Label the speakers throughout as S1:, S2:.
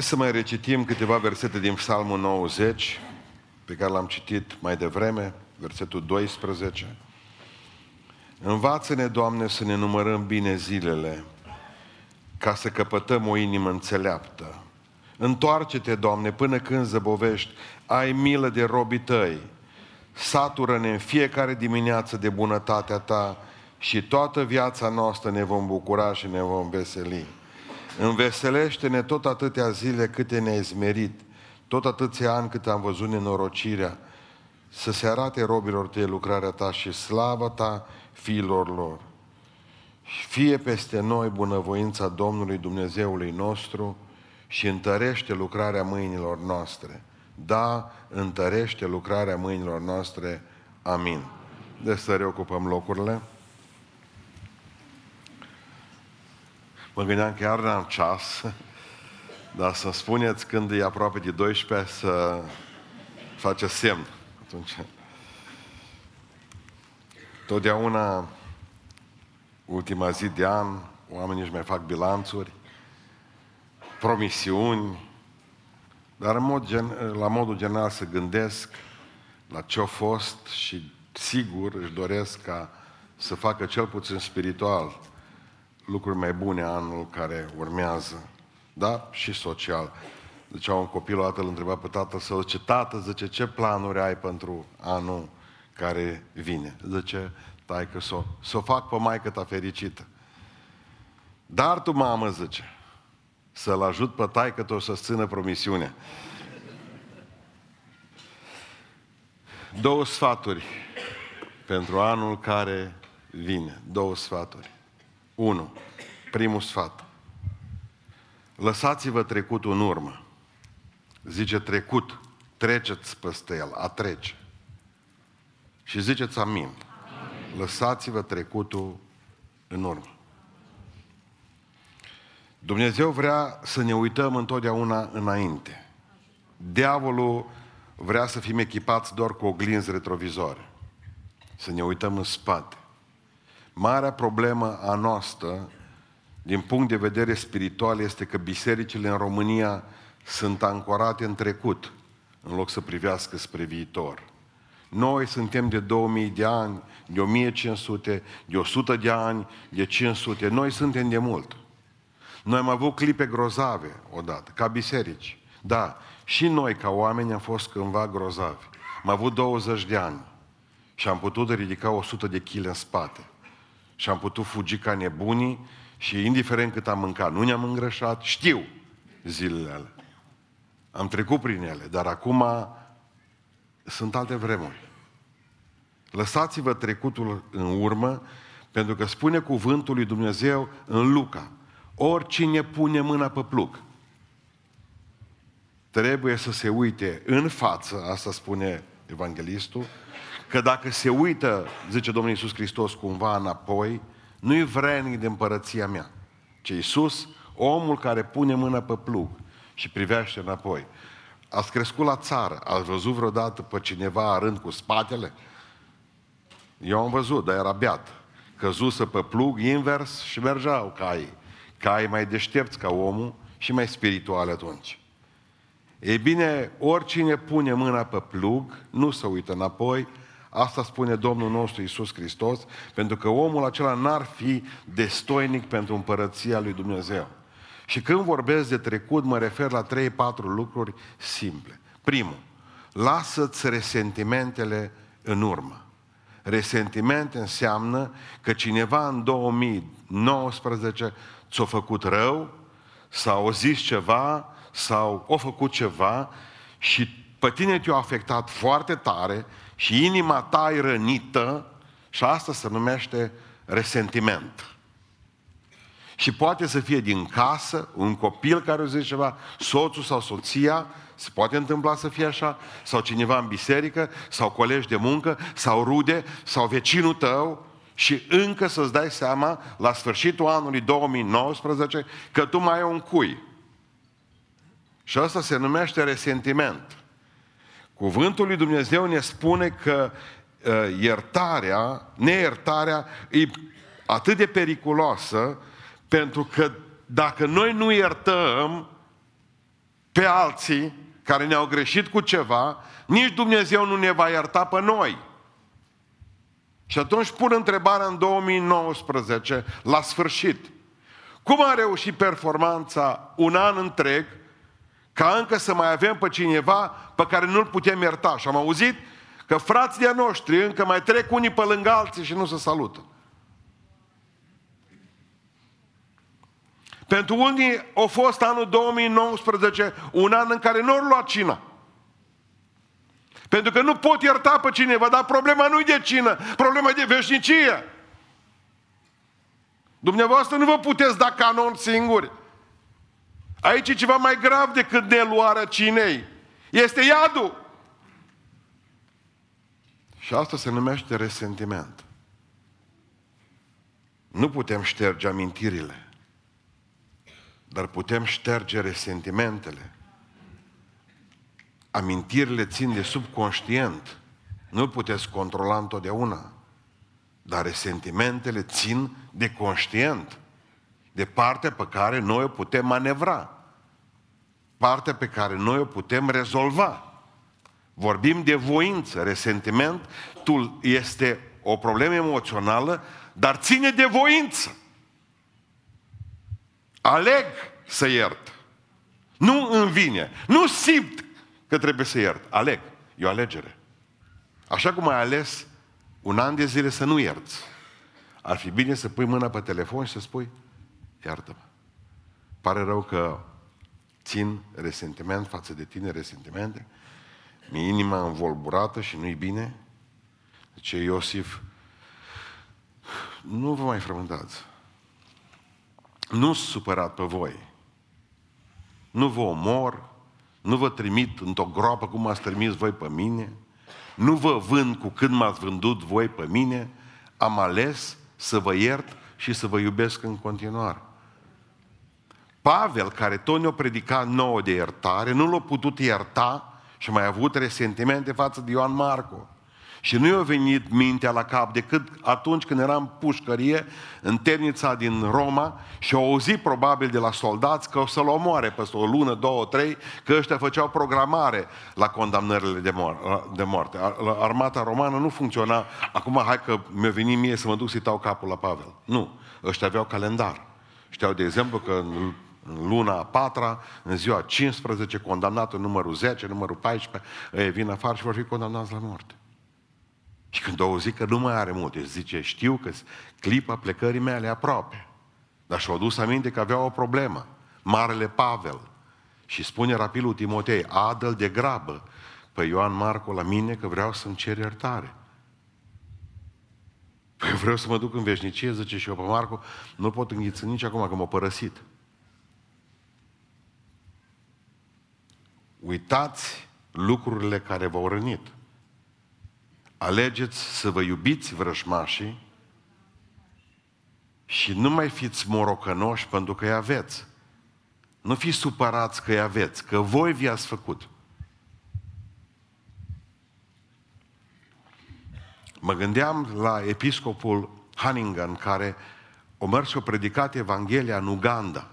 S1: Să mai recitim câteva versete din Psalmul 90, pe care l-am citit mai devreme, versetul 12. Învață-ne, Doamne, să ne numărăm bine zilele, ca să căpătăm o inimă înțeleaptă. Întoarce-te, Doamne, până când zăbovești, ai milă de robii tăi. Satură-ne în fiecare dimineață de bunătatea ta și toată viața noastră ne vom bucura și ne vom veseli. Înveselește-ne tot atâtea zile câte ne-ai zmerit, tot atâția ani cât am văzut nenorocirea, să se arate robilor tăi lucrarea ta și slava ta fiilor lor. Fie peste noi bunăvoința Domnului Dumnezeului nostru și întărește lucrarea mâinilor noastre. Da, întărește lucrarea mâinilor noastre. Amin. De să reocupăm locurile. Mă gândeam că iar n-am ceas, dar să spuneți când e aproape de 12 să face semn. Atunci, totdeauna, ultima zi de an, oamenii își mai fac bilanțuri, promisiuni, dar în mod gen, la modul general să gândesc la ce-a fost și sigur își doresc ca să facă cel puțin spiritual lucruri mai bune anul care urmează, da? Și social. Zicea un copil o dată îl întreba pe tatăl său, zice, tată, zice, ce planuri ai pentru anul care vine? Zice, tai că să s-o, o fac pe maică ta fericită. Dar tu, mamă, zice, să-l ajut pe taică o să țină promisiunea. Două sfaturi pentru anul care vine. Două sfaturi. 1. Primul sfat. Lăsați-vă trecutul în urmă. Zice trecut, treceți peste el, a trece. Și ziceți amin. amin. Lăsați-vă trecutul în urmă. Dumnezeu vrea să ne uităm întotdeauna înainte. Diavolul vrea să fim echipați doar cu oglinzi retrovizoare. Să ne uităm în spate. Marea problemă a noastră, din punct de vedere spiritual, este că bisericile în România sunt ancorate în trecut, în loc să privească spre viitor. Noi suntem de 2000 de ani, de 1500, de 100 de ani, de 500. Noi suntem de mult. Noi am avut clipe grozave odată, ca biserici. Da, și noi ca oameni am fost cândva grozavi. Am avut 20 de ani și am putut ridica 100 de kg în spate și am putut fugi ca nebunii și indiferent cât am mâncat, nu ne-am îngrășat, știu zilele alea. Am trecut prin ele, dar acum sunt alte vremuri. Lăsați-vă trecutul în urmă, pentru că spune cuvântul lui Dumnezeu în Luca, oricine pune mâna pe plug, trebuie să se uite în față, asta spune evanghelistul, că dacă se uită, zice Domnul Iisus Hristos, cumva înapoi, nu-i vrednic de împărăția mea. Ce Iisus, omul care pune mâna pe plug și privește înapoi. Ați crescut la țară, ați văzut vreodată pe cineva rând cu spatele? Eu am văzut, dar era beat. Căzusă pe plug, invers și mergeau caii. Caii mai deștepți ca omul și mai spirituale atunci. Ei bine, oricine pune mâna pe plug, nu se uită înapoi, Asta spune Domnul nostru Isus Hristos, pentru că omul acela n-ar fi destoinic pentru împărăția lui Dumnezeu. Și când vorbesc de trecut, mă refer la 3-4 lucruri simple. Primul, lasă-ți resentimentele în urmă. Resentimente înseamnă că cineva în 2019 ți-a făcut rău, sau a zis ceva, sau a făcut ceva și pe tine te-a afectat foarte tare și inima ta e rănită și asta se numește resentiment. Și poate să fie din casă, un copil care o zice ceva, soțul sau soția, se poate întâmpla să fie așa, sau cineva în biserică, sau colegi de muncă, sau rude, sau vecinul tău, și încă să-ți dai seama, la sfârșitul anului 2019, că tu mai ai un cui. Și asta se numește resentiment. Cuvântul lui Dumnezeu ne spune că uh, iertarea, neiertarea e atât de periculoasă pentru că dacă noi nu iertăm, pe alții care ne-au greșit cu ceva, nici Dumnezeu nu ne va ierta pe noi. Și atunci pun întrebarea în 2019, la sfârșit. Cum a reușit performanța un an întreg ca încă să mai avem pe cineva pe care nu-l putem ierta? Și am auzit că frații de noștri încă mai trec unii pe lângă alții și nu se salută. Pentru unii a fost anul 2019 un an în care nu au luat cina. Pentru că nu pot ierta pe cineva, dar problema nu e de cină, problema e de veșnicie. Dumneavoastră nu vă puteți da canon singuri. Aici e ceva mai grav decât neluarea cinei. Este iadul. Și asta se numește resentiment. Nu putem șterge amintirile, dar putem șterge resentimentele. Amintirile țin de subconștient. Nu puteți controla întotdeauna. Dar resentimentele țin de conștient. De partea pe care noi o putem manevra. Partea pe care noi o putem rezolva. Vorbim de voință. Resentimentul este o problemă emoțională, dar ține de voință. Aleg să iert. Nu îmi vine. Nu simt că trebuie să iert. Aleg. E o alegere. Așa cum ai ales un an de zile să nu ierți. Ar fi bine să pui mâna pe telefon și să spui, iartă-mă. Pare rău că țin resentiment față de tine, resentimente. Mi inima învolburată și nu-i bine. Zice Iosif, nu vă mai frământați. Nu supărat pe voi. Nu vă omor, nu vă trimit într-o groapă cum ați trimis voi pe mine, nu vă vând cu cât m-ați vândut voi pe mine, am ales să vă iert și să vă iubesc în continuare. Pavel, care tot ne-a predicat nouă de iertare, nu l-a putut ierta și mai a avut resentimente față de Ioan Marco. Și nu i-a venit mintea la cap decât atunci când eram pușcărie în temnița din Roma și au auzit probabil de la soldați că o să-l omoare peste o lună, două, trei, că ăștia făceau programare la condamnările de, mor- de moarte. Armata romană nu funcționa, acum hai că mi-a venit mie să mă duc să-i tau capul la Pavel. Nu, ăștia aveau calendar. Știau, de exemplu, că în luna a patra, în ziua 15, condamnatul numărul 10, numărul 14, ei vin afară și vor fi condamnați la moarte. Și când au zis că nu mai are multe, zice, știu că clipa plecării mele aproape. Dar și-au dus aminte că avea o problemă. Marele Pavel. Și spune rapidul Timotei, adă de grabă pe Ioan Marco la mine că vreau să-mi cer iertare. Păi vreau să mă duc în veșnicie, zice și eu pe Marco, nu pot înghiți nici acum că m-a părăsit. Uitați lucrurile care v-au rănit. Alegeți să vă iubiți vrășmașii și nu mai fiți morocănoși pentru că îi aveți. Nu fiți supărați că îi aveți, că voi vi-ați făcut. Mă gândeam la episcopul Hanningan, care o mers și a predicat Evanghelia în Uganda.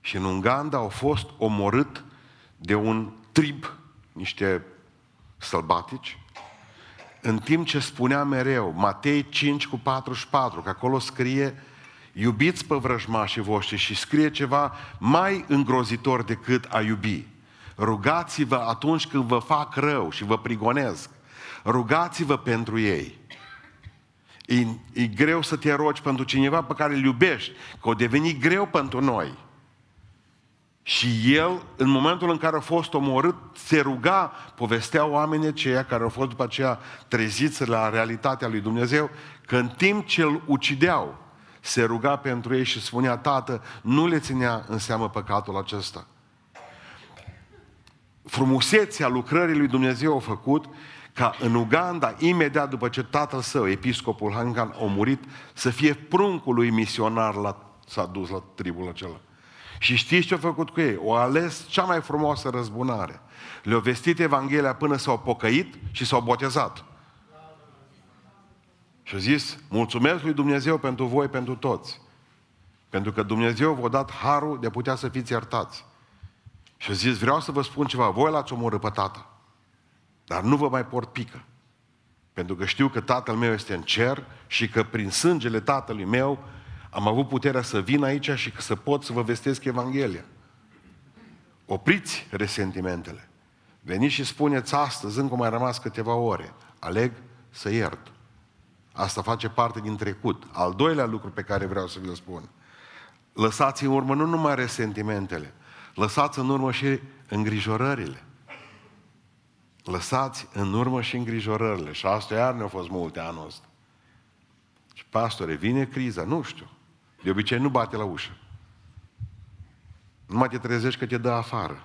S1: Și în Uganda au fost omorât de un trib, niște sălbatici, în timp ce spunea mereu, Matei 5 cu 44, că acolo scrie, iubiți pe vrăjmașii voștri și scrie ceva mai îngrozitor decât a iubi. Rugați-vă atunci când vă fac rău și vă prigonesc. Rugați-vă pentru ei. E, e greu să te rogi pentru cineva pe care îl iubești, că o deveni greu pentru noi. Și el, în momentul în care a fost omorât, se ruga, povestea oamenii aceia care au fost după aceea treziți la realitatea lui Dumnezeu, că în timp ce îl ucideau, se ruga pentru ei și spunea, Tată, nu le ținea în seamă păcatul acesta. Frumusețea lucrării lui Dumnezeu a făcut ca în Uganda, imediat după ce tatăl său, episcopul Hangan, a murit, să fie pruncul lui misionar la, s-a dus la tribul acela. Și știți ce a făcut cu ei? O ales cea mai frumoasă răzbunare. Le-au vestit Evanghelia până s-au pocăit și s-au botezat. Și a zis, mulțumesc lui Dumnezeu pentru voi, pentru toți. Pentru că Dumnezeu v-a dat harul de a putea să fiți iertați. Și a zis, vreau să vă spun ceva, voi l-ați omorât pe tata, dar nu vă mai port pică. Pentru că știu că tatăl meu este în cer și că prin sângele tatălui meu am avut puterea să vin aici și că să pot să vă vestesc Evanghelia. Opriți resentimentele. Veniți și spuneți astăzi, încă mai rămas câteva ore, aleg să iert. Asta face parte din trecut. Al doilea lucru pe care vreau să vi-l spun. Lăsați în urmă nu numai resentimentele, lăsați în urmă și îngrijorările. Lăsați în urmă și îngrijorările. Și asta iar ne-au fost multe anul ăsta. Și pastore, vine criza, nu știu. De obicei nu bate la ușă. Nu mai te trezești că te dă afară.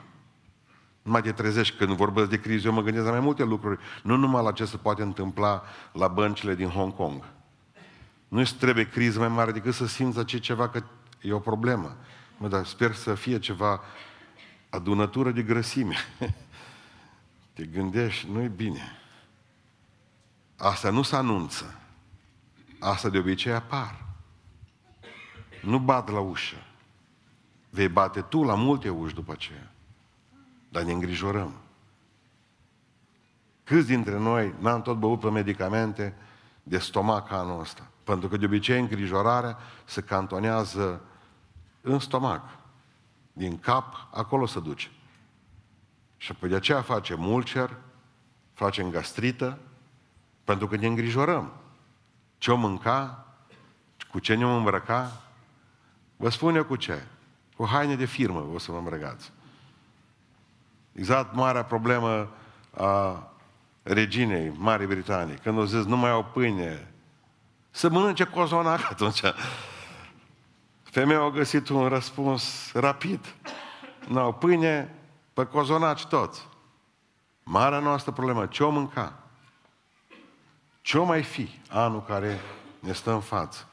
S1: Nu mai te trezești când vorbesc de criză. Eu mă gândesc la mai multe lucruri. Nu numai la ce se poate întâmpla la băncile din Hong Kong. Nu îți trebuie criză mai mare decât să simți ce ceva că e o problemă. Mă, dar sper să fie ceva adunătură de grăsime. te gândești, nu e bine. Asta nu se anunță. Asta de obicei apar. Nu bat la ușă. Vei bate tu la multe uși după aceea. Dar ne îngrijorăm. Câți dintre noi n-am tot băut pe medicamente de stomac anul ăsta? Pentru că de obicei îngrijorarea se cantonează în stomac. Din cap, acolo se duce. Și pe de aceea facem ulcer, facem gastrită, pentru că ne îngrijorăm. Ce o mânca, cu ce ne o îmbrăca, vă spun eu cu ce. Cu haine de firmă o să vă îmbrăcați. Exact marea problemă a reginei Marii Britanii, când o zis nu mai au pâine, să mănânce cozonac atunci. Femeia a găsit un răspuns rapid. Nu au pâine, pe cozonaci toți. Marea noastră problemă, ce o mânca? Ce o mai fi anul care ne stă în față?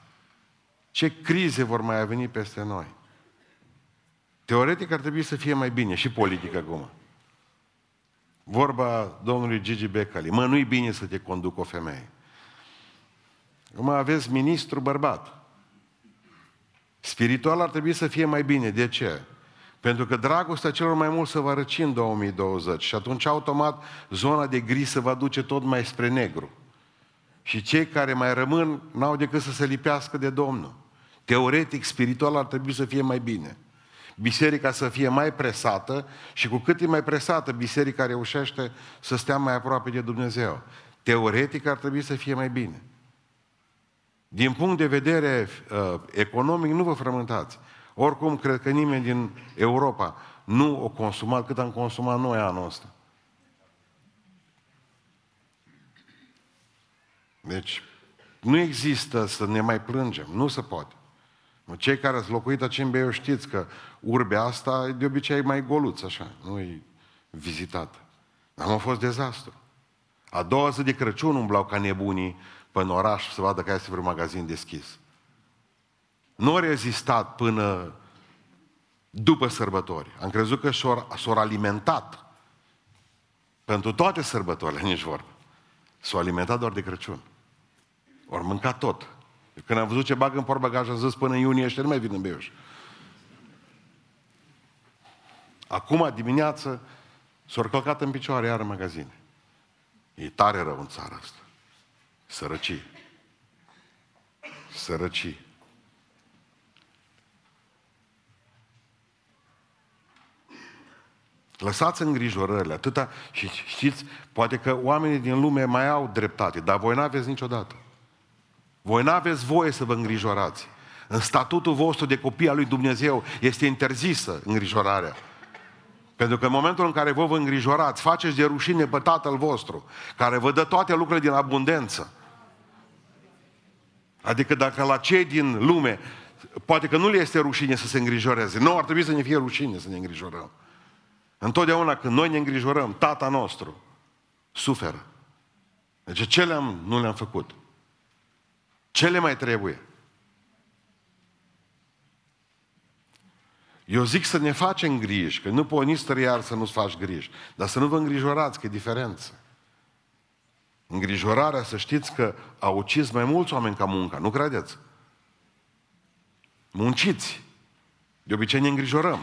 S1: Ce crize vor mai veni peste noi? Teoretic ar trebui să fie mai bine și politică acum. Vorba domnului Gigi Becali. Mă, nu-i bine să te conduc o femeie. Acum aveți ministru bărbat. Spiritual ar trebui să fie mai bine. De ce? Pentru că dragostea celor mai mult se va răci în 2020 și atunci automat zona de gri se va duce tot mai spre negru. Și cei care mai rămân n-au decât să se lipească de Domnul. Teoretic, spiritual ar trebui să fie mai bine biserica să fie mai presată și cu cât e mai presată, biserica reușește să stea mai aproape de Dumnezeu. Teoretic ar trebui să fie mai bine. Din punct de vedere uh, economic, nu vă frământați. Oricum, cred că nimeni din Europa nu o consumat cât am consumat noi anul ăsta. Deci, nu există să ne mai plângem. Nu se poate. Cei care ați locuit aici în Beiu știți că urbea asta de obicei mai goluț, așa, nu e vizitată. Am a fost dezastru. A doua zi de Crăciun umblau ca nebunii în oraș să vadă că este vreun magazin deschis. Nu a rezistat până după sărbători. Am crezut că s-au alimentat pentru toate sărbătorile, nici vorba. S-au alimentat doar de Crăciun. Ori mâncat tot. Când am văzut ce bagă în portbagaj, am zis până în iunie ăștia nu mai vin în Beiuș. Acum dimineață s-au călcat în picioare iar în magazine. E tare rău în țara asta. Sărăcii. Sărăcii. Lăsați îngrijorările, atâta, și știți, poate că oamenii din lume mai au dreptate, dar voi n-aveți niciodată. Voi nu aveți voie să vă îngrijorați. În statutul vostru de copii al lui Dumnezeu este interzisă îngrijorarea. Pentru că în momentul în care vă vă îngrijorați, faceți de rușine pe Tatăl vostru, care vă dă toate lucrurile din abundență. Adică dacă la cei din lume, poate că nu le este rușine să se îngrijoreze. Nu, ar trebui să ne fie rușine să ne îngrijorăm. Întotdeauna când noi ne îngrijorăm, tata nostru suferă. Deci ce le-am, nu le-am făcut? Ce le mai trebuie? Eu zic să ne facem griji, că nu poți nici iar să nu-ți faci griji, dar să nu vă îngrijorați, că e diferență. Îngrijorarea, să știți că a ucis mai mulți oameni ca munca, nu credeți? Munciți. De obicei ne îngrijorăm.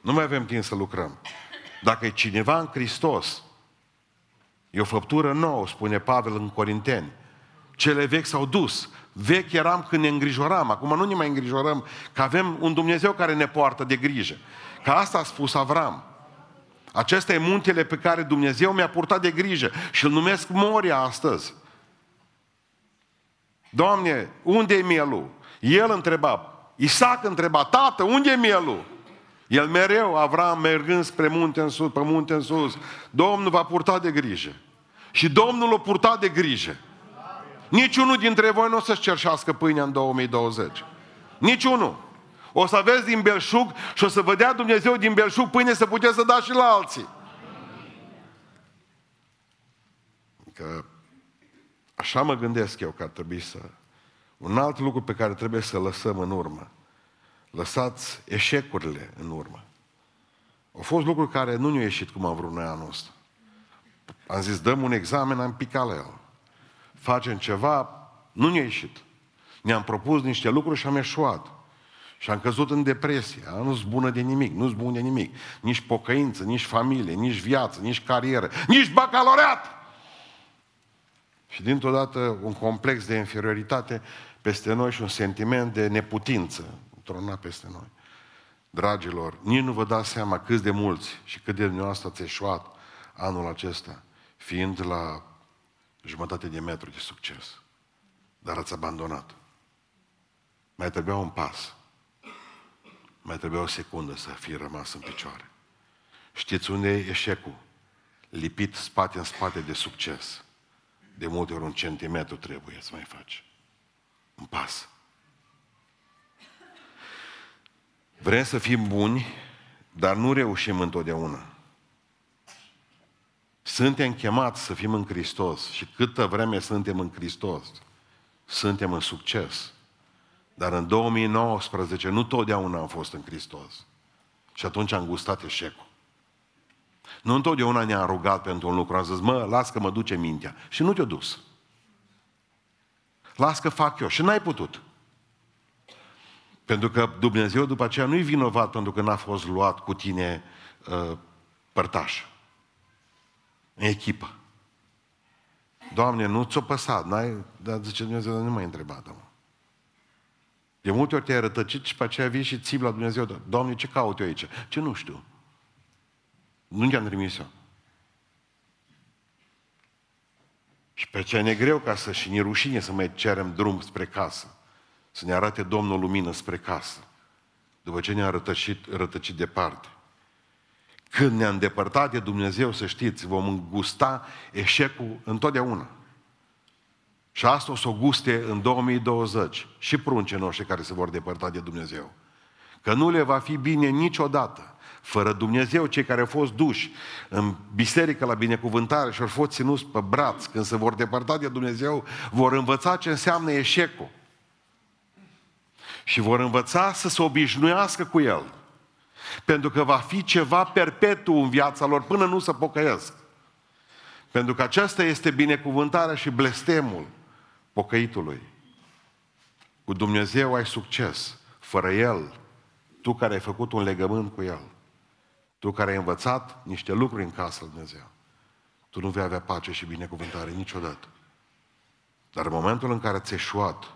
S1: Nu mai avem timp să lucrăm. Dacă e cineva în Hristos, e o făptură nouă, spune Pavel în Corinteni. Cele vechi s-au dus. Vechi eram când ne îngrijoram, acum nu ne mai îngrijorăm, că avem un Dumnezeu care ne poartă de grijă. Ca asta a spus Avram. Acesta e muntele pe care Dumnezeu mi-a purtat de grijă și îl numesc Moria astăzi. Doamne, unde e mielul? El întreba, Isaac întreba, tată, unde e mielul? El mereu, Avram, mergând spre munte în sus, pe munte în sus, Domnul va purta de grijă. Și Domnul l-a purtat de grijă. Niciunul dintre voi nu o să-și cerșească pâinea în 2020. Niciunul. O să aveți din belșug și o să vă dea Dumnezeu din belșug pâine să puteți să dați și la alții. Că așa mă gândesc eu că ar trebui să... Un alt lucru pe care trebuie să lăsăm în urmă. Lăsați eșecurile în urmă. Au fost lucruri care nu ne-au ieșit cum am vrut noi anul ăsta. Am zis, dăm un examen, am picat la el. Facem ceva, nu ne-a ieșit. Ne-am propus niște lucruri și am eșuat. Și am căzut în depresie. Nu-s bună de nimic, nu-s bun de nimic. Nici pocăință, nici familie, nici viață, nici carieră, nici bacalaureat! Și dintr-o dată un complex de inferioritate peste noi și un sentiment de neputință trona peste noi. Dragilor, nici nu vă dați seama câți de mulți și cât de dumneavoastră ați eșuat anul acesta, fiind la jumătate de metru de succes. Dar ați abandonat. Mai trebuia un pas. Mai trebuia o secundă să fie rămas în picioare. Știți unde e eșecul? Lipit spate în spate de succes. De multe ori un centimetru trebuie să mai faci. Un pas. Vrem să fim buni, dar nu reușim întotdeauna. Suntem chemați să fim în Hristos și câtă vreme suntem în Hristos, suntem în succes. Dar în 2019 nu totdeauna am fost în Hristos. Și atunci am gustat eșecul. Nu întotdeauna ne-am rugat pentru un lucru. Am zis, mă, las că mă duce mintea. Și nu te-a dus. Las că fac eu. Și n-ai putut. Pentru că Dumnezeu după aceea nu-i vinovat pentru că n-a fost luat cu tine uh, părtaș. În echipă. Doamne, nu ți-o păsat, n-ai, dar zice Dumnezeu, nu mai întrebat, mă. De multe ori te-ai rătăcit și pe aceea vii și ții la Dumnezeu. Doamne, ce caut eu aici? Ce nu știu. Nu te-am trimis eu. Și pe aceea ne greu ca să și ne rușine să mai cerem drum spre casă. Să ne arate Domnul lumină spre casă. După ce ne-a rătăcit, rătăcit departe. Când ne-a îndepărtat de Dumnezeu, să știți, vom îngusta eșecul întotdeauna. Și asta o să o guste în 2020 și pruncii noștri care se vor depărta de Dumnezeu. Că nu le va fi bine niciodată. Fără Dumnezeu, cei care au fost duși în biserică la binecuvântare și au fost ținuți pe braț, când se vor depărta de Dumnezeu, vor învăța ce înseamnă eșecul. Și vor învăța să se obișnuiască cu el. Pentru că va fi ceva perpetu în viața lor până nu se pocăiesc. Pentru că aceasta este binecuvântarea și blestemul pocăitului. Cu Dumnezeu ai succes. Fără El, tu care ai făcut un legământ cu El, tu care ai învățat niște lucruri în casa lui Dumnezeu, tu nu vei avea pace și binecuvântare niciodată. Dar în momentul în care ți-ai eșuat,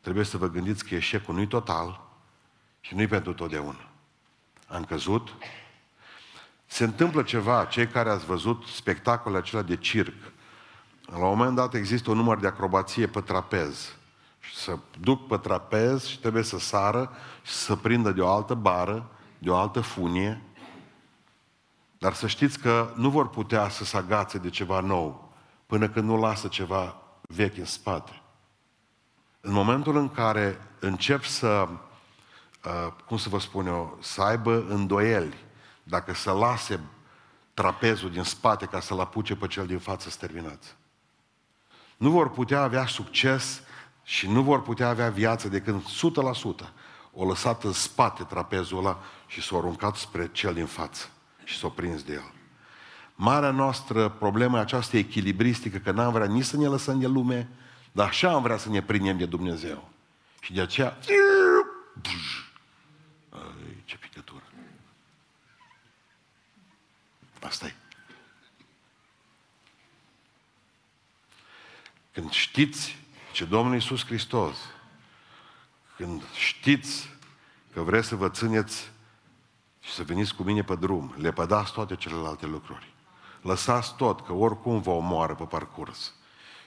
S1: trebuie să vă gândiți că eșecul nu-i total și nu-i pentru totdeauna. Am căzut, se întâmplă ceva, cei care ați văzut spectacolele acelea de circ, la un moment dat există un număr de acrobație pe trapez. Și să duc pe trapez și trebuie să sară și să prindă de o altă bară, de o altă funie. Dar să știți că nu vor putea să se agațe de ceva nou până când nu lasă ceva vechi în spate. În momentul în care încep să, uh, cum să vă spun eu, să aibă îndoieli dacă să lase trapezul din spate ca să-l apuce pe cel din față, să terminați nu vor putea avea succes și nu vor putea avea viață decât 100% o lăsat în spate trapezul ăla și s-o aruncat spre cel din față și s-o prins de el. Marea noastră problemă e această echilibristică, că n-am vrea nici să ne lăsăm de lume, dar așa am vrea să ne prindem de Dumnezeu. Și de aceea... Ai, ce picătură! Asta e. Când știți ce Domnul Iisus Hristos, când știți că vreți să vă țineți și să veniți cu mine pe drum, le pădați toate celelalte lucruri. Lăsați tot, că oricum vă omoară pe parcurs.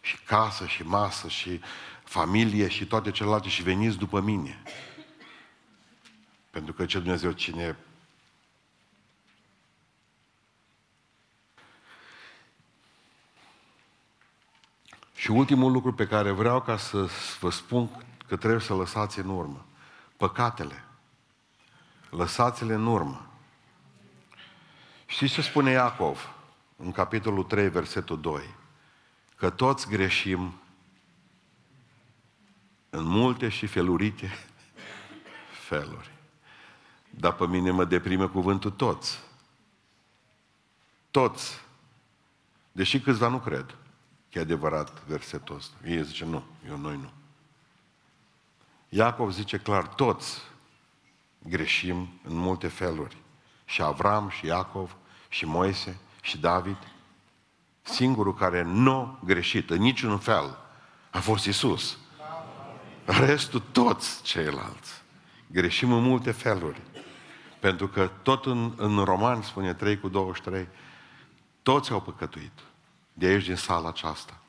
S1: Și casă, și masă, și familie, și toate celelalte, și veniți după mine. Pentru că ce Dumnezeu cine Și ultimul lucru pe care vreau ca să vă spun că trebuie să lăsați în urmă. Păcatele. Lăsați-le în urmă. Știți ce spune Iacov în capitolul 3, versetul 2? Că toți greșim în multe și felurite feluri. Dar pe mine mă deprime cuvântul toți. Toți. Deși câțiva nu cred că e adevărat versetul ăsta. Ei zice, nu, eu noi nu. Iacov zice clar, toți greșim în multe feluri. Și Avram, și Iacov, și Moise, și David. Singurul care nu a greșit în niciun fel a fost Isus. Restul toți ceilalți. Greșim în multe feluri. Pentru că tot în, în Roman, spune 3 cu 23, toți au păcătuit de aici din sala aceasta.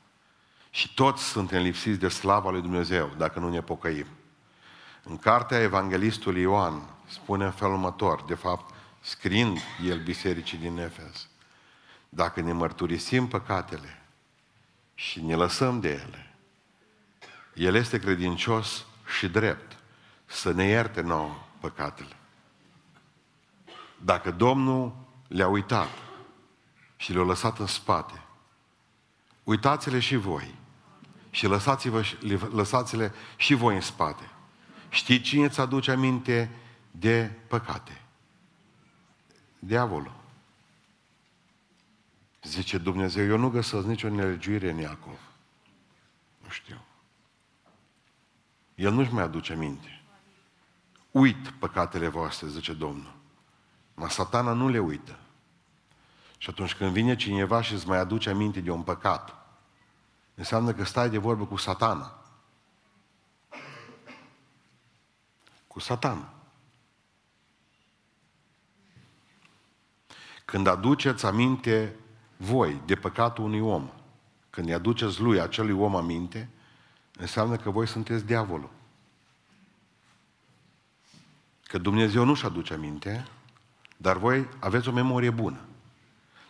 S1: Și toți suntem lipsiți de slava lui Dumnezeu, dacă nu ne pocăim. În cartea Evanghelistului Ioan spune în felul următor, de fapt, scriind el bisericii din Efes, dacă ne mărturisim păcatele și ne lăsăm de ele, el este credincios și drept să ne ierte nouă păcatele. Dacă Domnul le-a uitat și le-a lăsat în spate, uitați-le și voi și lăsați-vă, lăsați-le și voi în spate. Știți cine îți aduce aminte de păcate? Diavolul. Zice Dumnezeu, eu nu găsesc nicio nelegiuire în Iacov. Nu știu. El nu-și mai aduce aminte. Uit păcatele voastre, zice Domnul. Ma satana nu le uită. Și atunci când vine cineva și îți mai aduce aminte de un păcat, înseamnă că stai de vorbă cu satana. Cu satana. Când aduceți aminte voi de păcatul unui om, când îi aduceți lui, acelui om aminte, înseamnă că voi sunteți diavolul. Că Dumnezeu nu-și aduce aminte, dar voi aveți o memorie bună.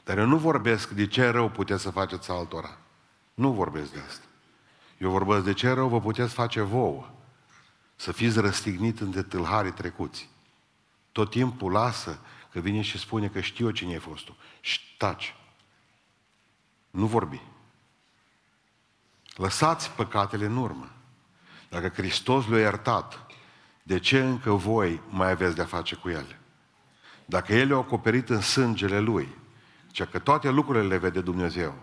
S1: Dar eu nu vorbesc de ce rău puteți să faceți altora. Nu vorbesc de asta. Eu vorbesc de ce rău vă puteți face vouă. Să fiți răstignit între tâlharii trecuți. Tot timpul lasă că vine și spune că știu cine e fostul. Și ștaci. Nu vorbi. Lăsați păcatele în urmă. Dacă Hristos le-a iertat, de ce încă voi mai aveți de-a face cu ele? Dacă El le-a acoperit în sângele Lui, cea că toate lucrurile le vede Dumnezeu,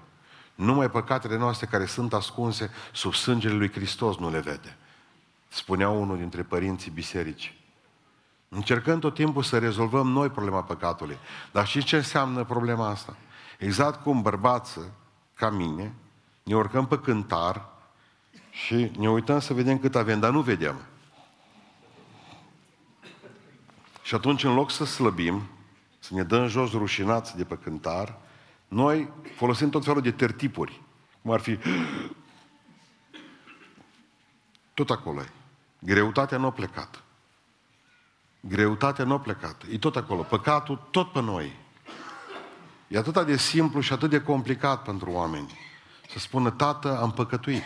S1: numai păcatele noastre care sunt ascunse sub sângele lui Hristos nu le vede. Spunea unul dintre părinții bisericii. Încercăm tot timpul să rezolvăm noi problema păcatului. Dar și ce înseamnă problema asta? Exact cum bărbață, ca mine, ne urcăm pe cântar și ne uităm să vedem cât avem, dar nu vedem. Și atunci, în loc să slăbim, să ne dăm jos rușinați de pe cântar, noi folosim tot felul de tertipuri, cum ar fi tot acolo e. Greutatea nu a plecat. Greutatea nu a plecat. E tot acolo. Păcatul tot pe noi. E atât de simplu și atât de complicat pentru oameni. Să spună, tată, am păcătuit.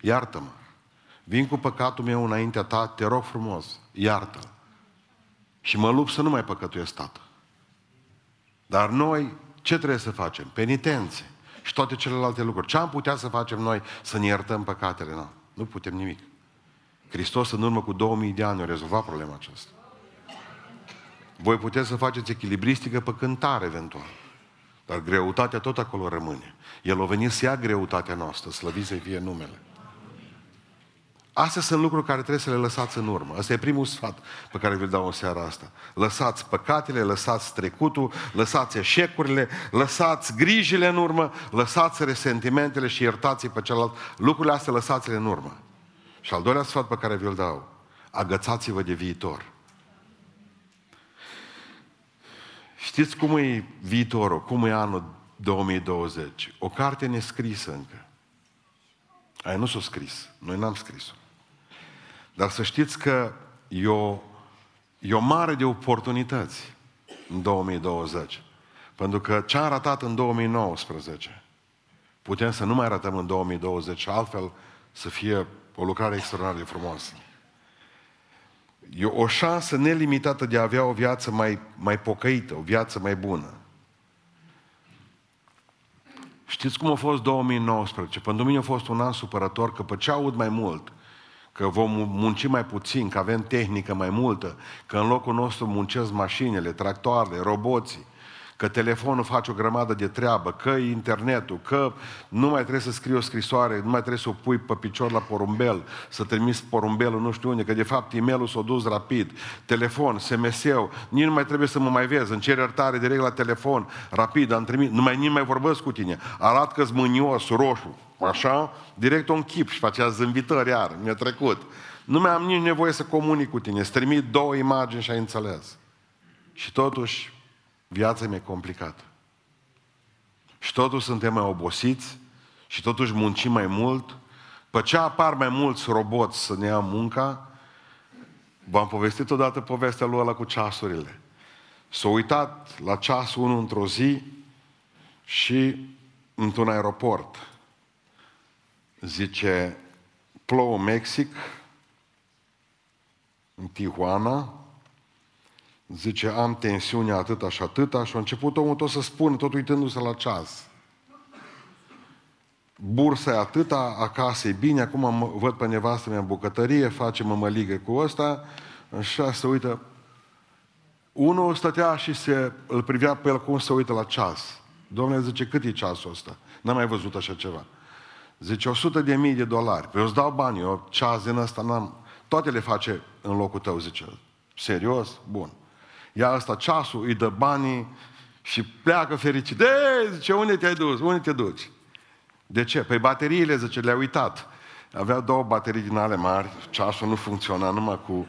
S1: Iartă-mă. Vin cu păcatul meu înaintea ta, te rog frumos, iartă Și mă lupt să nu mai păcătuiesc, tată. Dar noi ce trebuie să facem? Penitențe și toate celelalte lucruri. Ce am putea să facem noi să ne iertăm păcatele? Nu, nu putem nimic. Hristos în urmă cu 2000 de ani a rezolvat problema aceasta. Voi puteți să faceți echilibristică pe cântare, eventual. Dar greutatea tot acolo rămâne. El a venit să ia greutatea noastră, slăvit să fie numele. Astea sunt lucruri care trebuie să le lăsați în urmă. Asta e primul sfat pe care vi-l dau în seara asta. Lăsați păcatele, lăsați trecutul, lăsați eșecurile, lăsați grijile în urmă, lăsați resentimentele și iertați pe celălalt. Lucrurile astea lăsați-le în urmă. Și al doilea sfat pe care vi-l dau, agățați-vă de viitor. Știți cum e viitorul, cum e anul 2020? O carte nescrisă încă. Aia nu s-a scris. Noi n-am scris-o. Dar să știți că e o, e o mare de oportunități în 2020. Pentru că ce am ratat în 2019, putem să nu mai ratăm în 2020 și altfel să fie o lucrare extraordinar de frumoasă. E o șansă nelimitată de a avea o viață mai, mai pocăită, o viață mai bună. Știți cum a fost 2019? Pentru mine a fost un an supărător, că pe ce aud mai mult, că vom munci mai puțin, că avem tehnică mai multă, că în locul nostru muncesc mașinile, tractoarele, roboții, că telefonul face o grămadă de treabă, că internetul, că nu mai trebuie să scrii o scrisoare, nu mai trebuie să o pui pe picior la porumbel, să trimiți porumbelul nu știu unde, că de fapt e-mailul s-a dus rapid, telefon, SMS-ul, nici nu mai trebuie să mă mai vezi, îmi cer iertare direct la telefon, rapid, am trimis, nu mai, nici mai vorbesc cu tine, arat că mânios, roșu, așa, direct un chip și facea zâmbitări iar, mi-a trecut. Nu mai am nici nevoie să comunic cu tine, să trimit două imagini și ai înțeles. Și totuși, viața mi-e complicată. Și totuși suntem mai obosiți și totuși muncim mai mult. Pe ce apar mai mulți roboți să ne ia munca, v-am povestit odată povestea lui ăla cu ceasurile. S-a uitat la ceasul unul într-o zi și într-un aeroport. Zice, plouă Mexic, în Tijuana, Zice, am tensiune atâta și atâta și a început omul tot să spună, tot uitându-se la ceas. Bursa e atâta, acasă e bine, acum mă, văd pe nevastă mea în bucătărie, face mămăligă cu ăsta, așa se uită. Unul stătea și se, îl privea pe el cum se uită la ceas. Domnule zice, cât e ceasul ăsta? N-am mai văzut așa ceva. Zice, 100 de mii de dolari. Păi eu îți dau bani, eu ceas din ăsta n-am... Toate le face în locul tău, zice el. Serios? Bun ia asta ceasul, îi dă banii și pleacă fericit. De, zice, unde te-ai dus? Unde te duci? De ce? Păi bateriile, zice, le-a uitat. Avea două baterii din ale mari, ceasul nu funcționa numai cu...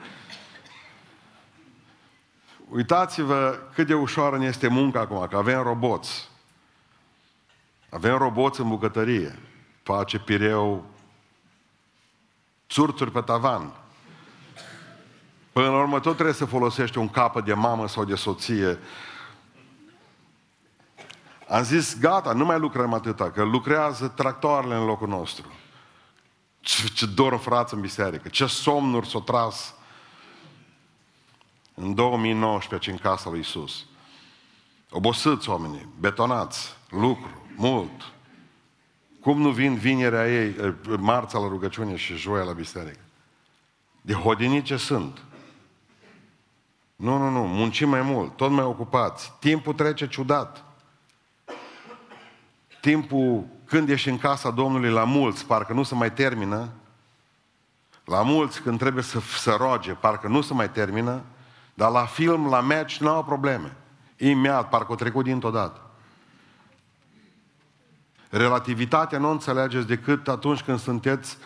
S1: Uitați-vă cât de ușoară ne este munca acum, că avem roboți. Avem roboți în bucătărie. Face pireu țurțuri pe tavan. Până la urmă tot trebuie să folosești un capăt de mamă sau de soție. Am zis, gata, nu mai lucrăm atâta, că lucrează tractoarele în locul nostru. Ce, ce dor frață în biserică, ce somnuri s-o tras în 2019 în casa lui Isus. Obosiți oamenii, betonați, lucru, mult. Cum nu vin vinerea ei, eh, marța la rugăciune și joia la biserică? De hodinice sunt. Nu, nu, nu, muncim mai mult, tot mai ocupați. Timpul trece ciudat. Timpul când ești în casa Domnului la mulți, parcă nu se mai termină. La mulți când trebuie să, să roage, parcă nu se mai termină. Dar la film, la match, nu au probleme. Imediat, parcă o trecut dintr-o dată. Relativitatea nu o înțelegeți decât atunci când sunteți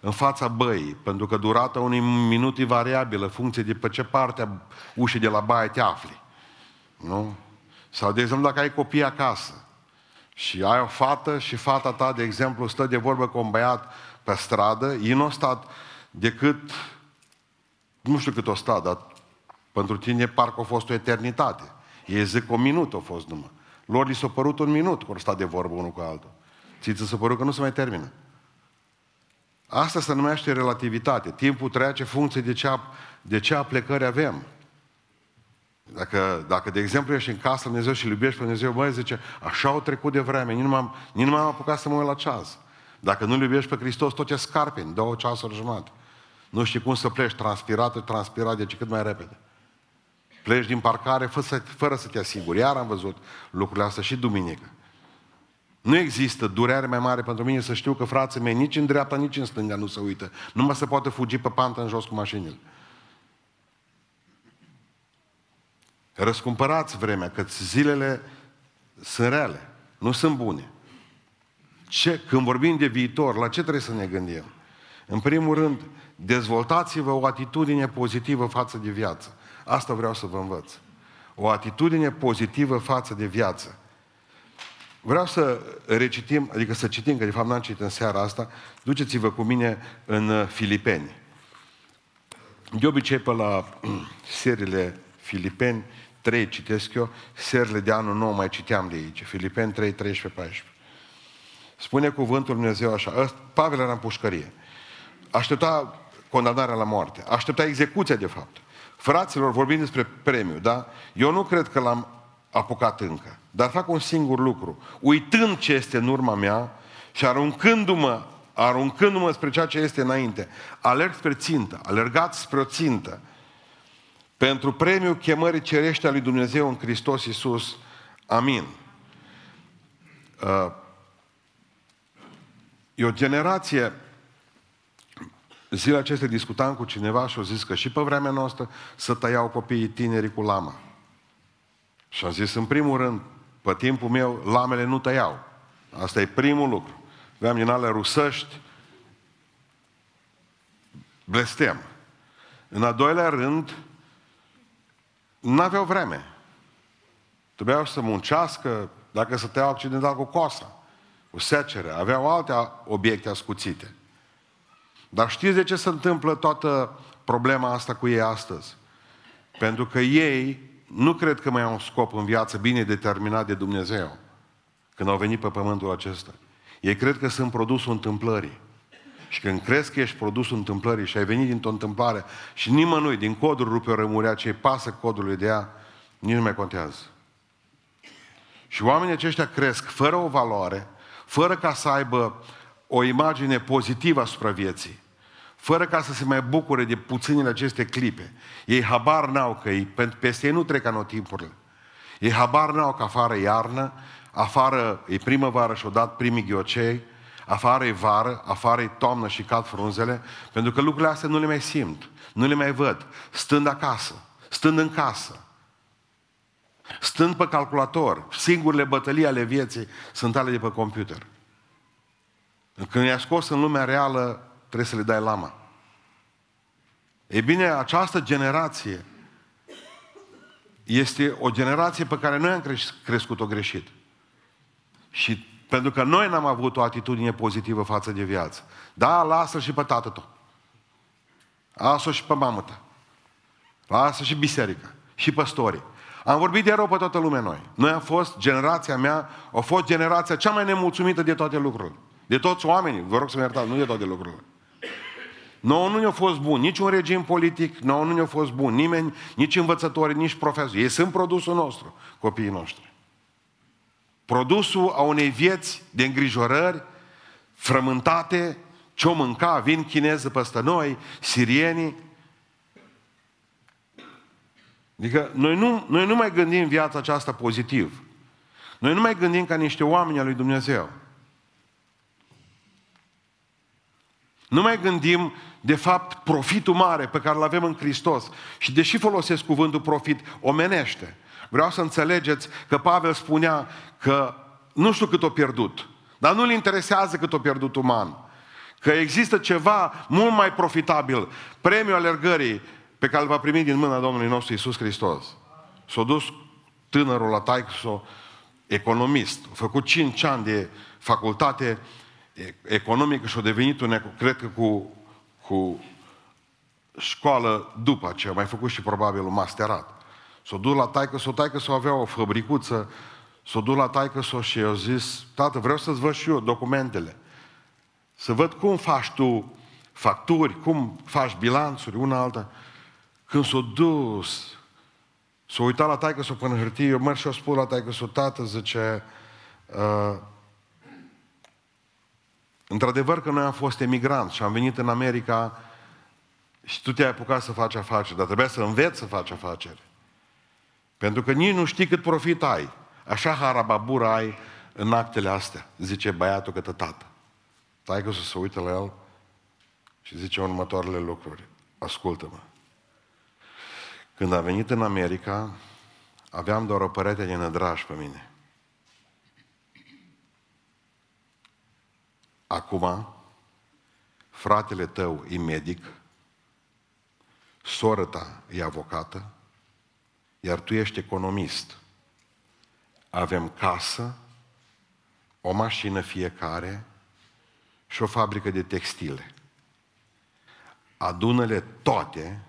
S1: în fața băii, pentru că durata unui minut e variabilă, funcție de pe ce parte a ușii de la baie te afli. Nu? Sau, de exemplu, dacă ai copii acasă și ai o fată și fata ta, de exemplu, stă de vorbă cu un băiat pe stradă, ei nu au stat decât, nu știu cât o stat, dar pentru tine parcă a fost o eternitate. Ei zic o minut a fost numai. Lor li s-a părut un minut când stat de vorbă unul cu altul. Ți s-a părut că nu se mai termină. Asta se numește relativitate. Timpul trece funcție de ce, de ce plecări avem. Dacă, dacă, de exemplu, ești în casă Dumnezeu și îl iubești pe Dumnezeu, băi, zice, așa au trecut de vreme, nici nu m-am, nici nu m-am apucat să mă uit la ceas. Dacă nu-L iubești pe Hristos, tot e scarpin, două ceasuri jumate. Nu știi cum să pleci, transpirat, transpirat, deci cât mai repede. Pleci din parcare fără să, fără să te asiguri. Iar am văzut lucrurile astea și duminică. Nu există durere mai mare pentru mine să știu că frații mei nici în dreapta, nici în stânga nu se uită. Nu mă se poate fugi pe pantă în jos cu mașinile. Răscumpărați vremea, că zilele sunt reale, nu sunt bune. Ce, când vorbim de viitor, la ce trebuie să ne gândim? În primul rând, dezvoltați-vă o atitudine pozitivă față de viață. Asta vreau să vă învăț. O atitudine pozitivă față de viață. Vreau să recitim, adică să citim, că de fapt n-am citit în seara asta, duceți-vă cu mine în Filipeni. De obicei pe la seriile Filipeni 3 citesc eu, serile de anul nou mai citeam de aici, Filipeni 3, 13, 14. Spune cuvântul Dumnezeu așa, Pavel era în pușcărie. Aștepta condamnarea la moarte, aștepta execuția de fapt. Fraților, vorbim despre premiu, da? Eu nu cred că l-am apucat încă, dar fac un singur lucru. Uitând ce este în urma mea și aruncându-mă, aruncându-mă spre ceea ce este înainte, alerg spre țintă, alergați spre o țintă, pentru premiul chemării cerește a lui Dumnezeu în Hristos Iisus. Amin. Uh, e o generație, zilele acestea discutam cu cineva și au zis că și pe vremea noastră să tăiau copiii tineri cu lama. Și am zis, în primul rând, pe timpul meu, lamele nu tăiau. Asta e primul lucru. Aveam din ale rusăști, blestem. În a doilea rând, nu aveau vreme. Trebuiau să muncească, dacă să te accidental cu coasa, cu secere. Aveau alte obiecte ascuțite. Dar știți de ce se întâmplă toată problema asta cu ei astăzi? Pentru că ei nu cred că mai au un scop în viață bine determinat de Dumnezeu când au venit pe pământul acesta. Ei cred că sunt produsul întâmplării. Și când crezi că ești produsul întâmplării și ai venit dintr-o întâmplare și nimănui din codul rupe o rămurea ce pasă codului de ea, nici nu mai contează. Și oamenii aceștia cresc fără o valoare, fără ca să aibă o imagine pozitivă asupra vieții, fără ca să se mai bucure de puținile aceste clipe. Ei habar n-au că ei, peste ei nu trec anotimpurile. Ei habar n-au că afară e iarnă, afară e primăvară și-au dat primii ghiocei, afară e vară, afară e toamnă și cad frunzele, pentru că lucrurile astea nu le mai simt, nu le mai văd, stând acasă, stând în casă, stând pe calculator, singurele bătălii ale vieții sunt ale de pe computer. Când i-a scos în lumea reală, trebuie să le dai lama. E bine, această generație este o generație pe care noi am crescut-o greșit. Și pentru că noi n-am avut o atitudine pozitivă față de viață. Da, lasă și pe tată tău. Lasă și pe mamă ta. Lasă și biserica. Și păstorii. Am vorbit de rău pe toată lumea noi. Noi am fost, generația mea, a fost generația cea mai nemulțumită de toate lucrurile. De toți oamenii, vă rog să mă iertați, nu de toate lucrurile. Nouă nu ne-a fost bun, nici un regim politic, nouă nu ne-a fost bun nimeni, nici învățători, nici profesori. Ei sunt produsul nostru, copiii noștri produsul a unei vieți de îngrijorări frământate, ce-o mânca, vin chineză peste noi, sirienii. Adică noi nu, noi nu mai gândim viața aceasta pozitiv. Noi nu mai gândim ca niște oameni al lui Dumnezeu. Nu mai gândim, de fapt, profitul mare pe care îl avem în Hristos. Și deși folosesc cuvântul profit, omenește. Vreau să înțelegeți că Pavel spunea că nu știu cât o pierdut, dar nu-l interesează cât o pierdut uman. Că există ceva mult mai profitabil, premiul alergării pe care îl va primi din mâna Domnului nostru Isus Hristos. S-a dus tânărul la taică, economist, a făcut 5 ani de facultate economică și a devenit un, cred că cu, cu școală după aceea, mai făcut și probabil un masterat. S-a dus la taică, s-o taică s-o avea o fabricuță, s-a dus la taică s-o și i-a zis, tată, vreau să-ți văd și eu documentele. Să văd cum faci tu facturi, cum faci bilanțuri, una alta. Când s-a dus, s-a uitat la taică s-o până hârtie, eu merg și o spun la taică s-o tată, zice, uh, într-adevăr că noi am fost emigranți și am venit în America și tu te-ai apucat să faci afaceri, dar trebuia să înveți să faci afaceri. Pentru că nici nu știi cât profit ai. Așa harababura ai în actele astea, zice băiatul către tată. Tai că să se uită la el și zice următoarele lucruri. Ascultă-mă. Când a venit în America, aveam doar o părete de nădrași pe mine. Acum, fratele tău e medic, soră ta e avocată, iar tu ești economist. Avem casă, o mașină fiecare și o fabrică de textile. Adună-le toate,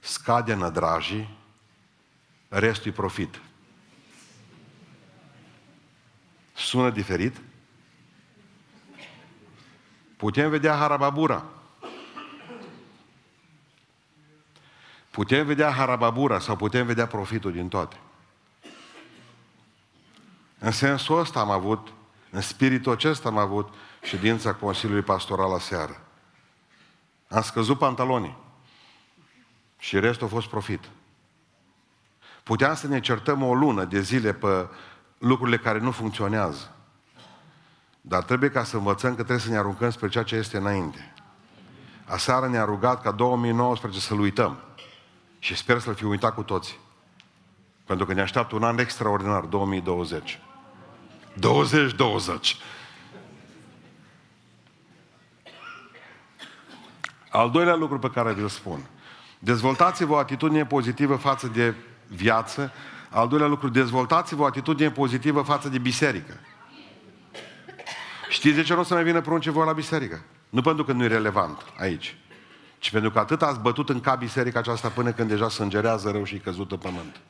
S1: scade nădrajii, restul profit. Sună diferit? Putem vedea Harababura. Putem vedea Harababura sau putem vedea profitul din toate. În sensul ăsta am avut, în spiritul acesta am avut ședința Consiliului Pastoral la seară. Am scăzut pantalonii și restul a fost profit. Puteam să ne certăm o lună de zile pe lucrurile care nu funcționează. Dar trebuie ca să învățăm că trebuie să ne aruncăm spre ceea ce este înainte. Aseară ne-a rugat ca 2019 să-L uităm. Și sper să-L fi uitat cu toți. Pentru că ne așteaptă un an extraordinar, 2020. 2020. Al doilea lucru pe care vi-l spun. Dezvoltați-vă o atitudine pozitivă față de viață. Al doilea lucru, dezvoltați-vă o atitudine pozitivă față de biserică. Știți de ce nu o să mai vină pruncii voi la biserică? Nu pentru că nu e relevant aici, ci pentru că atât ați bătut în cap biserica aceasta până când deja sângerează rău și e căzut în pământ.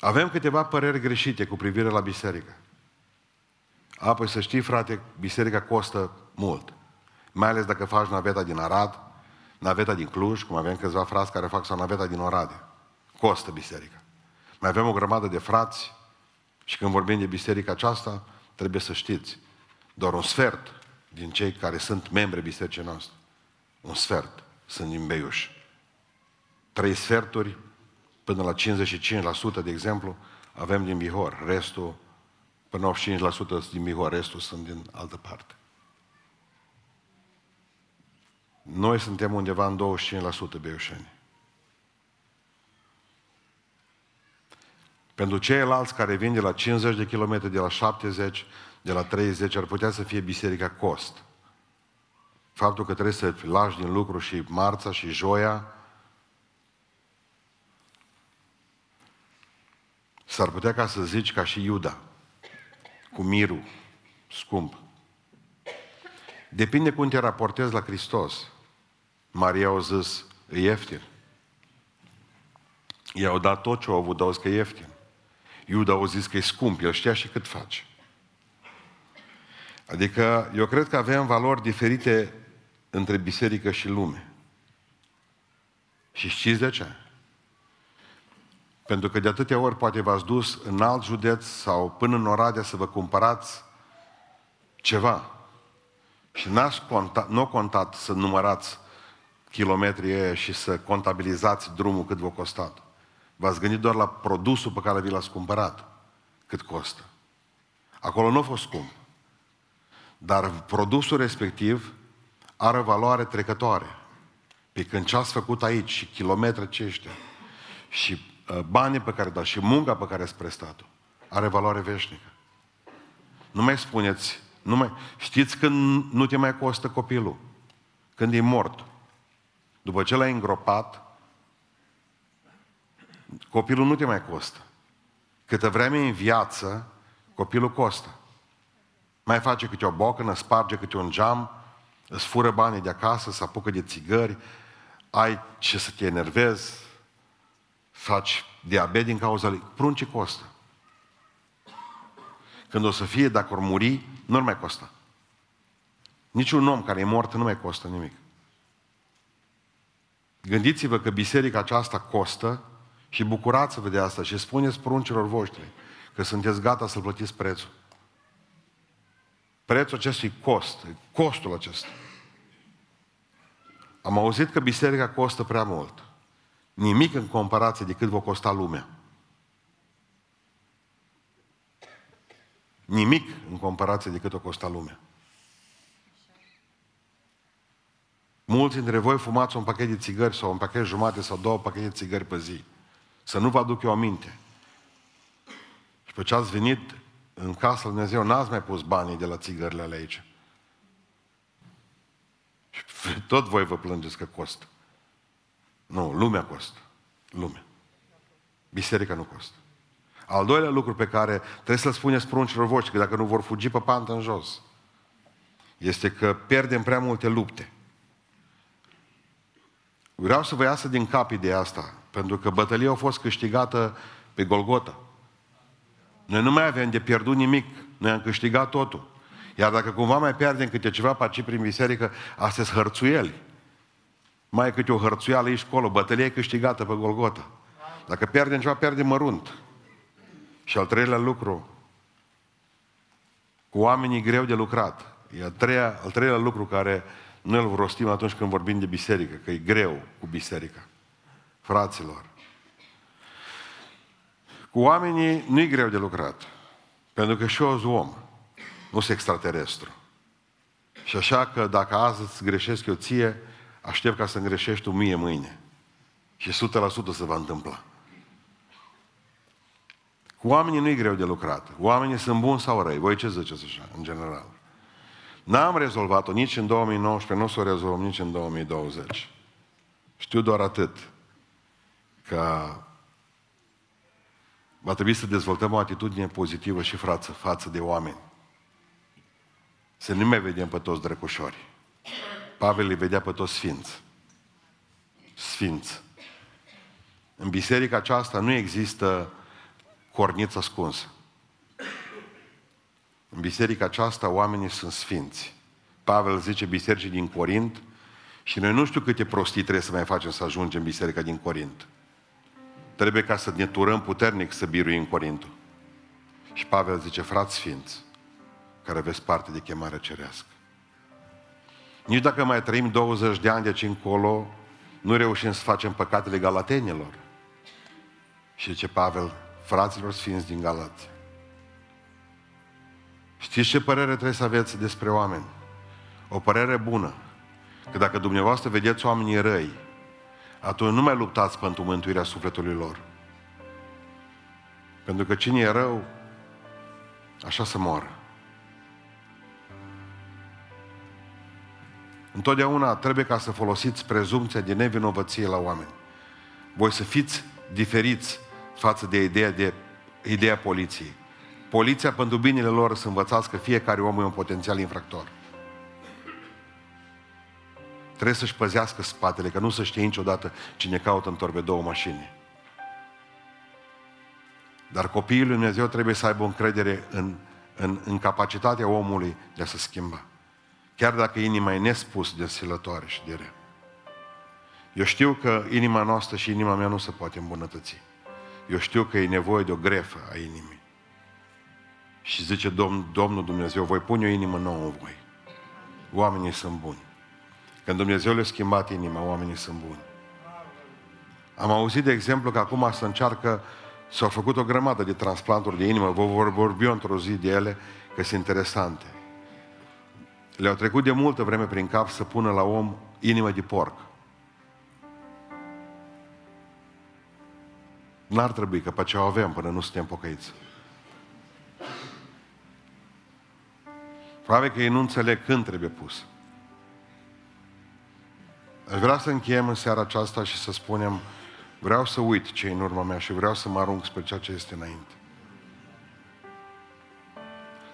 S1: Avem câteva păreri greșite cu privire la biserică. Apoi să știi, frate, biserica costă mult. Mai ales dacă faci naveta din Arad, naveta din Cluj, cum avem câțiva frați care fac sau naveta din Oradea. Costă biserica. Mai avem o grămadă de frați și când vorbim de biserica aceasta, trebuie să știți, doar un sfert din cei care sunt membri bisericii noastre, un sfert, sunt din Beiuș. Trei sferturi, până la 55%, de exemplu, avem din Bihor. Restul, până la 85% din Bihor, restul sunt din altă parte. Noi suntem undeva în 25% beiușeni. Pentru ceilalți care vin de la 50 de kilometri, de la 70, de la 30, ar putea să fie biserica cost. Faptul că trebuie să lași din lucru și marța și joia, s-ar putea ca să zici ca și Iuda, cu mirul scump. Depinde cum te raportezi la Hristos. Maria au zis, e ieftin. I-au dat tot ce au avut, dar că e ieftin. Iuda au zis că e scump, el știa și cât face. Adică eu cred că avem valori diferite între biserică și lume. Și știți de ce? Pentru că de atâtea ori poate v-ați dus în alt județ sau până în Oradea să vă cumpărați ceva. Și n-ați contat, nu contat să numărați kilometrii și să contabilizați drumul cât v-a costat. V-ați gândit doar la produsul pe care vi l-ați cumpărat, cât costă. Acolo nu a fost scump. Dar produsul respectiv are valoare trecătoare. Pe când ce ați făcut aici și kilometri aceștia și uh, banii pe care dați și munca pe care ați prestat-o are valoare veșnică. Nu mai spuneți, nu mai, știți când nu te mai costă copilul? Când e mort. După ce l-ai îngropat, Copilul nu te mai costă. Câtă vreme în viață, copilul costă. Mai face câte o bocană, sparge câte un geam, îți fură banii de acasă, se apucă de țigări, ai ce să te enervezi, faci diabet din cauza lui. Prunci costă. Când o să fie, dacă or muri, nu mai costă. Niciun om care e mort nu mai costă nimic. Gândiți-vă că biserica aceasta costă și bucurați-vă de asta și spuneți pruncilor voștri că sunteți gata să-l plătiți prețul. Prețul acestui cost, costul acesta. Am auzit că biserica costă prea mult. Nimic în comparație de cât va costa lumea. Nimic în comparație de cât o costa lumea. Mulți dintre voi fumați un pachet de țigări sau un pachet jumate sau două pachete de țigări pe zi. Să nu vă aduc eu aminte. Și pe ce ați venit în casa lui Dumnezeu, n-ați mai pus banii de la țigările alea aici. Și tot voi vă plângeți că costă. Nu, lumea costă. Lumea. Biserica nu costă. Al doilea lucru pe care trebuie să-l spuneți pruncilor voștri, că dacă nu vor fugi pe pantă în jos, este că pierdem prea multe lupte. Vreau să vă iasă din cap ideea asta, pentru că bătălia a fost câștigată pe Golgota. Noi nu mai avem de pierdut nimic, noi am câștigat totul. Iar dacă cumva mai pierdem câte ceva paci prin biserică, astea sunt hărțuieli. Mai e câte o hărțuială aici acolo, bătălia e câștigată pe Golgota. Dacă pierdem ceva, pierdem mărunt. Și al treilea lucru, cu oamenii greu de lucrat. E al, treia, al treilea lucru care nu îl rostim atunci când vorbim de biserică, că e greu cu biserica. Fraților, cu oamenii nu e greu de lucrat. Pentru că și eu sunt om, nu sunt extraterestru. Și așa că dacă azi îți greșesc eu ție, aștept ca să-mi greșești tu mie mâine. Și 100% se va întâmpla. Cu oamenii nu e greu de lucrat. Oamenii sunt buni sau răi. Voi ce ziceți așa, în general? N-am rezolvat-o nici în 2019, nu o să o rezolvăm nici în 2020. Știu doar atât, că va trebui să dezvoltăm o atitudine pozitivă și față, față de oameni. Să nu mai vedem pe toți drăcușori. Pavel îi vedea pe toți sfinți. Sfinți. În biserica aceasta nu există corniță ascunsă. În biserica aceasta oamenii sunt sfinți. Pavel zice bisericii din Corint și noi nu știu câte prostii trebuie să mai facem să ajungem în biserica din Corint. Trebuie ca să ne turăm puternic să biruim Corintul. Și Pavel zice, frați sfinți, care aveți parte de chemare cerească. Nici dacă mai trăim 20 de ani de aici încolo, nu reușim să facem păcatele galatenilor. Și zice Pavel, fraților sfinți din Galați, știți ce părere trebuie să aveți despre oameni? O părere bună. Că dacă dumneavoastră vedeți oamenii răi, atunci nu mai luptați pentru mântuirea sufletului lor. Pentru că cine e rău, așa să moară. Întotdeauna trebuie ca să folosiți prezumția de nevinovăție la oameni. Voi să fiți diferiți față de ideea, de ideea poliției. Poliția, pentru binele lor, să învățați că fiecare om e un potențial infractor. Trebuie să-și păzească spatele, că nu să știe niciodată cine caută în torbe două mașini. Dar copiii lui Dumnezeu trebuie să aibă o încredere în, în, în capacitatea omului de a se schimba. Chiar dacă inima e nespus de silătoare și de rea. Eu știu că inima noastră și inima mea nu se poate îmbunătăți. Eu știu că e nevoie de o grefă a inimii. Și zice Domn, Domnul Dumnezeu, voi pune o inimă nouă în voi. Oamenii sunt buni. Când Dumnezeu le-a schimbat inima, oamenii sunt buni. Am auzit, de exemplu, că acum să încearcă, s-au făcut o grămadă de transplanturi de inimă, vă vor vorbi într-o zi de ele, că sunt interesante. Le-au trecut de multă vreme prin cap să pună la om inimă de porc. N-ar trebui, că pe ce o avem până nu suntem pocăiți. Probabil că ei nu înțeleg când trebuie pus. Aș vrea să încheiem în seara aceasta și să spunem, vreau să uit ce în urma mea și vreau să mă arunc spre ceea ce este înainte.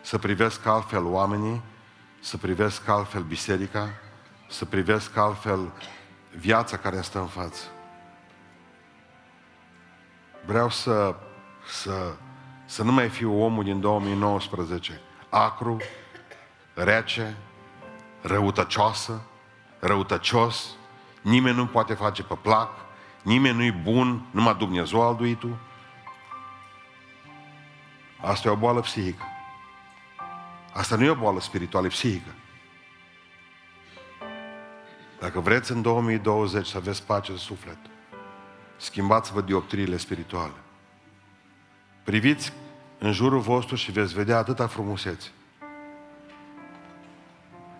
S1: Să privesc altfel oamenii, să privesc altfel biserica, să privesc altfel viața care îmi stă în față. Vreau să, să, să nu mai fiu omul din 2019, acru, rece, răutăcioasă, răutăcios, nimeni nu poate face pe plac, nimeni nu-i bun, numai Dumnezeu alduitul. Asta e o boală psihică. Asta nu e o boală spirituală, e psihică. Dacă vreți în 2020 să aveți pace în suflet, schimbați-vă dioptriile spirituale. Priviți în jurul vostru și veți vedea atâta frumusețe.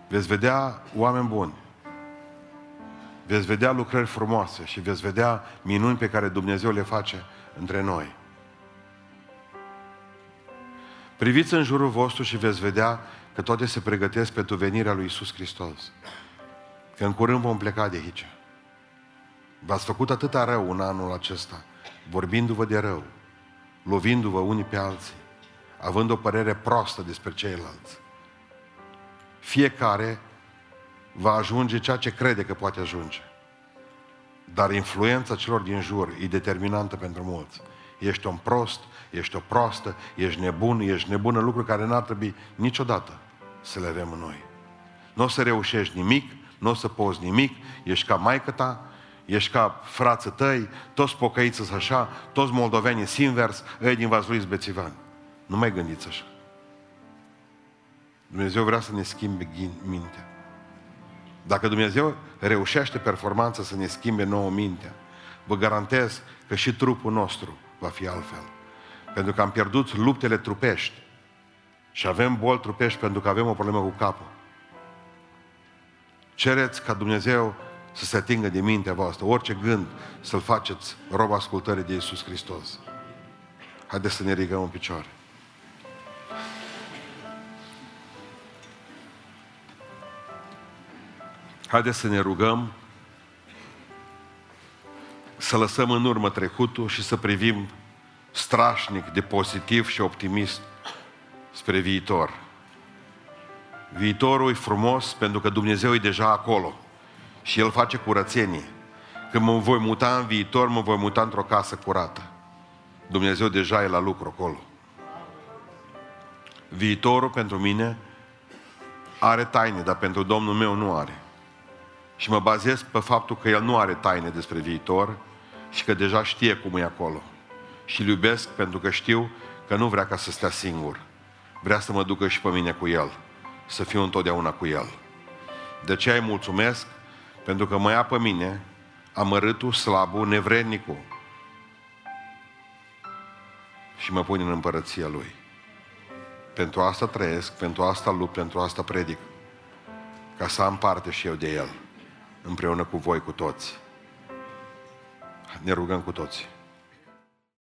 S1: Veți vedea oameni buni. Veți vedea lucrări frumoase și veți vedea minuni pe care Dumnezeu le face între noi. Priviți în jurul vostru și veți vedea că toate se pregătesc pentru venirea lui Isus Hristos. Că în curând vom pleca de aici. V-ați făcut atâta rău în anul acesta, vorbindu-vă de rău, lovindu-vă unii pe alții, având o părere prostă despre ceilalți. Fiecare va ajunge ceea ce crede că poate ajunge. Dar influența celor din jur e determinantă pentru mulți. Ești un prost, ești o proastă, ești nebun, ești nebună, lucruri care n-ar trebui niciodată să le avem în noi. Nu o să reușești nimic, nu o să poți nimic, ești ca maică ta, ești ca frață tăi, toți pocăiți sunt așa, toți moldovenii sunt invers, ei din Vaslui bețivani. Nu mai gândiți așa. Dumnezeu vrea să ne schimbe mintea. Dacă Dumnezeu reușește performanța să ne schimbe nouă mintea, vă garantez că și trupul nostru va fi altfel. Pentru că am pierdut luptele trupești și avem boli trupești pentru că avem o problemă cu capul. Cereți ca Dumnezeu să se atingă de mintea voastră, orice gând să-l faceți rob ascultării de Iisus Hristos. Haideți să ne rigăm în picioare. Haideți să ne rugăm să lăsăm în urmă trecutul și să privim strașnic de pozitiv și optimist spre viitor. Viitorul e frumos pentru că Dumnezeu e deja acolo și El face curățenie. Când mă voi muta în viitor, mă voi muta într-o casă curată. Dumnezeu deja e la lucru acolo. Viitorul pentru mine are taine, dar pentru Domnul meu nu are. Și mă bazez pe faptul că El nu are taine despre viitor și că deja știe cum e acolo. Și îl iubesc pentru că știu că nu vrea ca să stea singur. Vrea să mă ducă și pe mine cu El. Să fiu întotdeauna cu El. De ce îi mulțumesc? Pentru că mă ia pe mine amărâtul, slabul, nevrednicul. Și mă pune în împărăția Lui. Pentru asta trăiesc, pentru asta lupt, pentru asta predic. Ca să am parte și eu de El împreună cu voi cu toți. Ne rugăm cu toți.